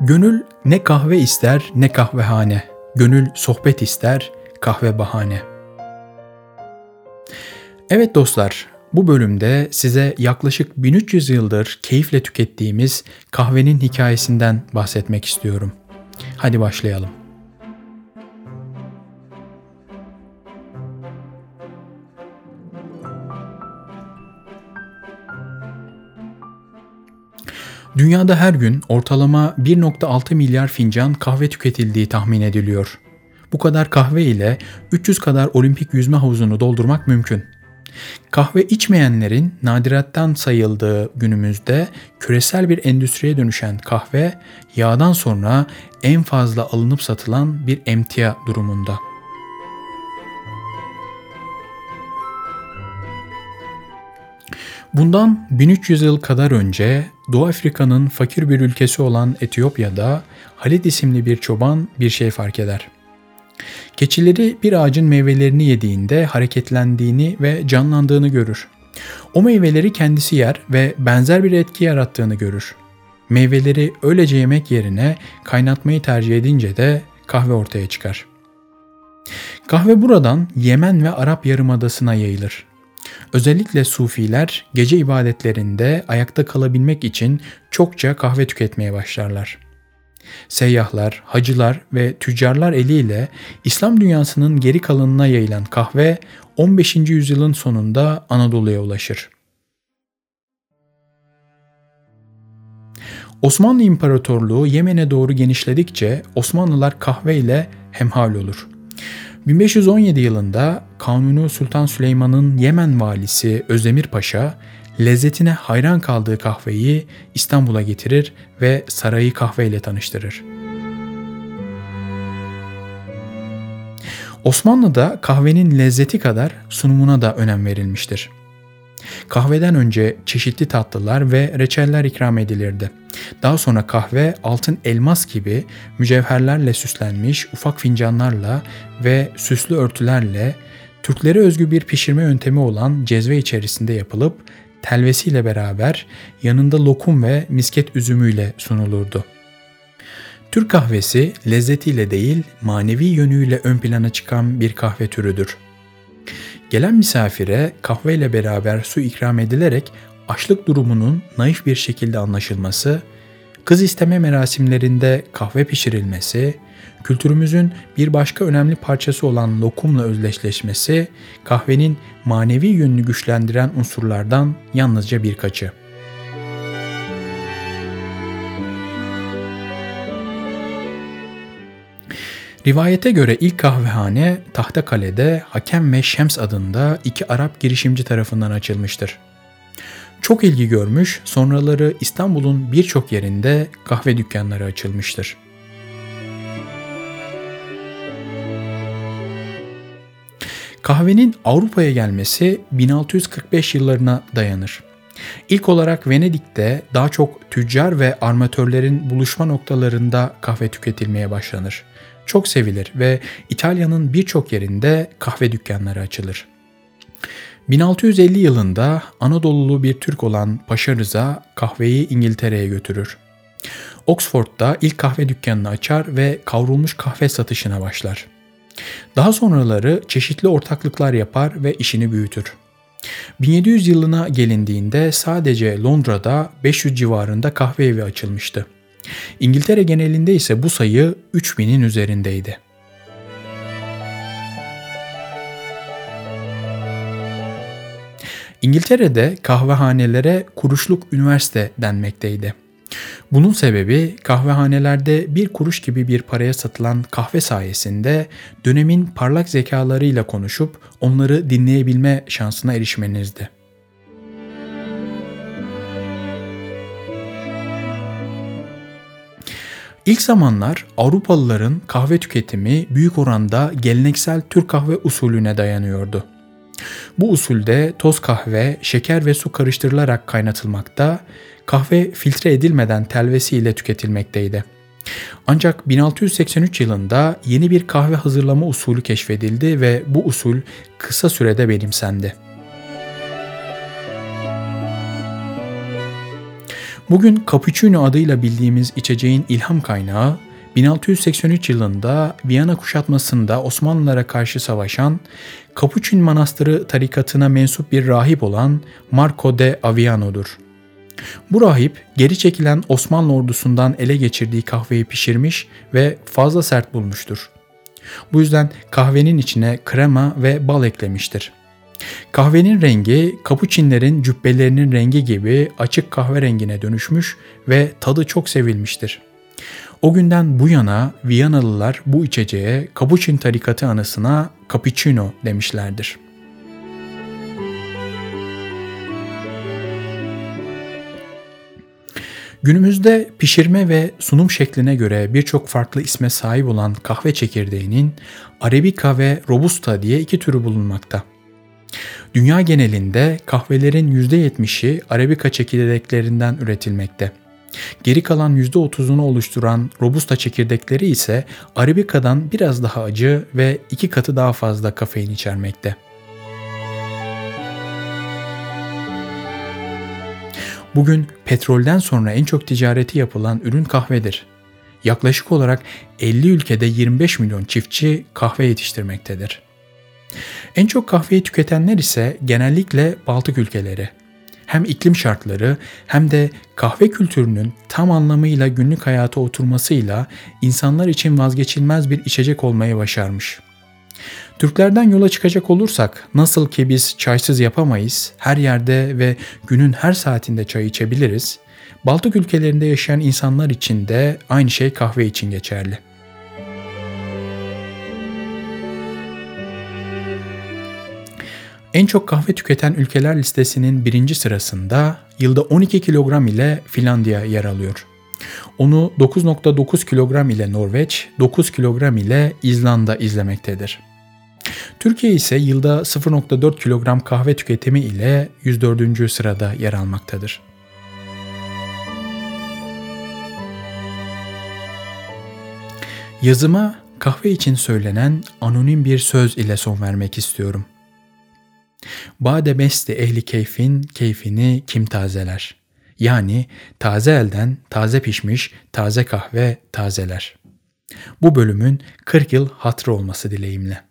Gönül ne kahve ister ne kahvehane. Gönül sohbet ister, kahve bahane. Evet dostlar, bu bölümde size yaklaşık 1300 yıldır keyifle tükettiğimiz kahvenin hikayesinden bahsetmek istiyorum. Hadi başlayalım. Dünyada her gün ortalama 1.6 milyar fincan kahve tüketildiği tahmin ediliyor. Bu kadar kahve ile 300 kadar olimpik yüzme havuzunu doldurmak mümkün. Kahve içmeyenlerin nadirattan sayıldığı günümüzde küresel bir endüstriye dönüşen kahve yağdan sonra en fazla alınıp satılan bir emtia durumunda. Bundan 1300 yıl kadar önce Doğu Afrika'nın fakir bir ülkesi olan Etiyopya'da Halid isimli bir çoban bir şey fark eder. Keçileri bir ağacın meyvelerini yediğinde hareketlendiğini ve canlandığını görür. O meyveleri kendisi yer ve benzer bir etki yarattığını görür. Meyveleri öylece yemek yerine kaynatmayı tercih edince de kahve ortaya çıkar. Kahve buradan Yemen ve Arap Yarımadası'na yayılır. Özellikle sufiler gece ibadetlerinde ayakta kalabilmek için çokça kahve tüketmeye başlarlar. Seyyahlar, hacılar ve tüccarlar eliyle İslam dünyasının geri kalanına yayılan kahve 15. yüzyılın sonunda Anadolu'ya ulaşır. Osmanlı İmparatorluğu Yemen'e doğru genişledikçe Osmanlılar kahve ile hemhal olur. 1517 yılında Kanuni Sultan Süleyman'ın Yemen valisi Özdemir Paşa lezzetine hayran kaldığı kahveyi İstanbul'a getirir ve sarayı kahveyle tanıştırır. Osmanlı'da kahvenin lezzeti kadar sunumuna da önem verilmiştir. Kahveden önce çeşitli tatlılar ve reçeller ikram edilirdi. Daha sonra kahve altın elmas gibi mücevherlerle süslenmiş ufak fincanlarla ve süslü örtülerle Türklere özgü bir pişirme yöntemi olan cezve içerisinde yapılıp telvesiyle beraber yanında lokum ve misket üzümüyle sunulurdu. Türk kahvesi lezzetiyle değil manevi yönüyle ön plana çıkan bir kahve türüdür. Gelen misafire kahveyle beraber su ikram edilerek açlık durumunun naif bir şekilde anlaşılması, kız isteme merasimlerinde kahve pişirilmesi, kültürümüzün bir başka önemli parçası olan lokumla özdeşleşmesi, kahvenin manevi yönünü güçlendiren unsurlardan yalnızca birkaçı. Rivayete göre ilk kahvehane Tahtakale'de Hakem ve Şems adında iki Arap girişimci tarafından açılmıştır. Çok ilgi görmüş, sonraları İstanbul'un birçok yerinde kahve dükkanları açılmıştır. Kahvenin Avrupa'ya gelmesi 1645 yıllarına dayanır. İlk olarak Venedik'te daha çok tüccar ve armatörlerin buluşma noktalarında kahve tüketilmeye başlanır. Çok sevilir ve İtalya'nın birçok yerinde kahve dükkanları açılır. 1650 yılında Anadolulu bir Türk olan Paşa Rıza kahveyi İngiltere'ye götürür. Oxford'da ilk kahve dükkanını açar ve kavrulmuş kahve satışına başlar. Daha sonraları çeşitli ortaklıklar yapar ve işini büyütür. 1700 yılına gelindiğinde sadece Londra'da 500 civarında kahve evi açılmıştı. İngiltere genelinde ise bu sayı 3000'in üzerindeydi. İngiltere'de kahvehanelere kuruşluk üniversite denmekteydi. Bunun sebebi kahvehanelerde bir kuruş gibi bir paraya satılan kahve sayesinde dönemin parlak zekalarıyla konuşup onları dinleyebilme şansına erişmenizdi. İlk zamanlar Avrupalıların kahve tüketimi büyük oranda geleneksel Türk kahve usulüne dayanıyordu. Bu usulde toz kahve, şeker ve su karıştırılarak kaynatılmakta, kahve filtre edilmeden telvesiyle tüketilmekteydi. Ancak 1683 yılında yeni bir kahve hazırlama usulü keşfedildi ve bu usul kısa sürede benimsendi. Bugün cappuccino adıyla bildiğimiz içeceğin ilham kaynağı 1683 yılında Viyana kuşatmasında Osmanlılara karşı savaşan Kapuçin Manastırı tarikatına mensup bir rahip olan Marco de Aviano'dur. Bu rahip geri çekilen Osmanlı ordusundan ele geçirdiği kahveyi pişirmiş ve fazla sert bulmuştur. Bu yüzden kahvenin içine krema ve bal eklemiştir. Kahvenin rengi kapuçinlerin cübbelerinin rengi gibi açık kahverengine dönüşmüş ve tadı çok sevilmiştir. O günden bu yana Viyanalılar bu içeceğe Kapuçin tarikatı anısına cappuccino demişlerdir. Günümüzde pişirme ve sunum şekline göre birçok farklı isme sahip olan kahve çekirdeğinin Arabica ve Robusta diye iki türü bulunmakta. Dünya genelinde kahvelerin %70'i Arabica çekirdeklerinden üretilmekte. Geri kalan %30'unu oluşturan robusta çekirdekleri ise Arabica'dan biraz daha acı ve iki katı daha fazla kafein içermekte. Bugün petrolden sonra en çok ticareti yapılan ürün kahvedir. Yaklaşık olarak 50 ülkede 25 milyon çiftçi kahve yetiştirmektedir. En çok kahveyi tüketenler ise genellikle Baltık ülkeleri hem iklim şartları hem de kahve kültürünün tam anlamıyla günlük hayata oturmasıyla insanlar için vazgeçilmez bir içecek olmayı başarmış. Türklerden yola çıkacak olursak nasıl ki biz çaysız yapamayız, her yerde ve günün her saatinde çay içebiliriz, Baltık ülkelerinde yaşayan insanlar için de aynı şey kahve için geçerli. En çok kahve tüketen ülkeler listesinin birinci sırasında yılda 12 kilogram ile Finlandiya yer alıyor. Onu 9.9 kilogram ile Norveç, 9 kilogram ile İzlanda izlemektedir. Türkiye ise yılda 0.4 kilogram kahve tüketimi ile 104. sırada yer almaktadır. Yazıma kahve için söylenen anonim bir söz ile son vermek istiyorum.'' Bade besti ehli keyfin keyfini kim tazeler? Yani taze elden taze pişmiş taze kahve tazeler. Bu bölümün 40 yıl hatrı olması dileğimle.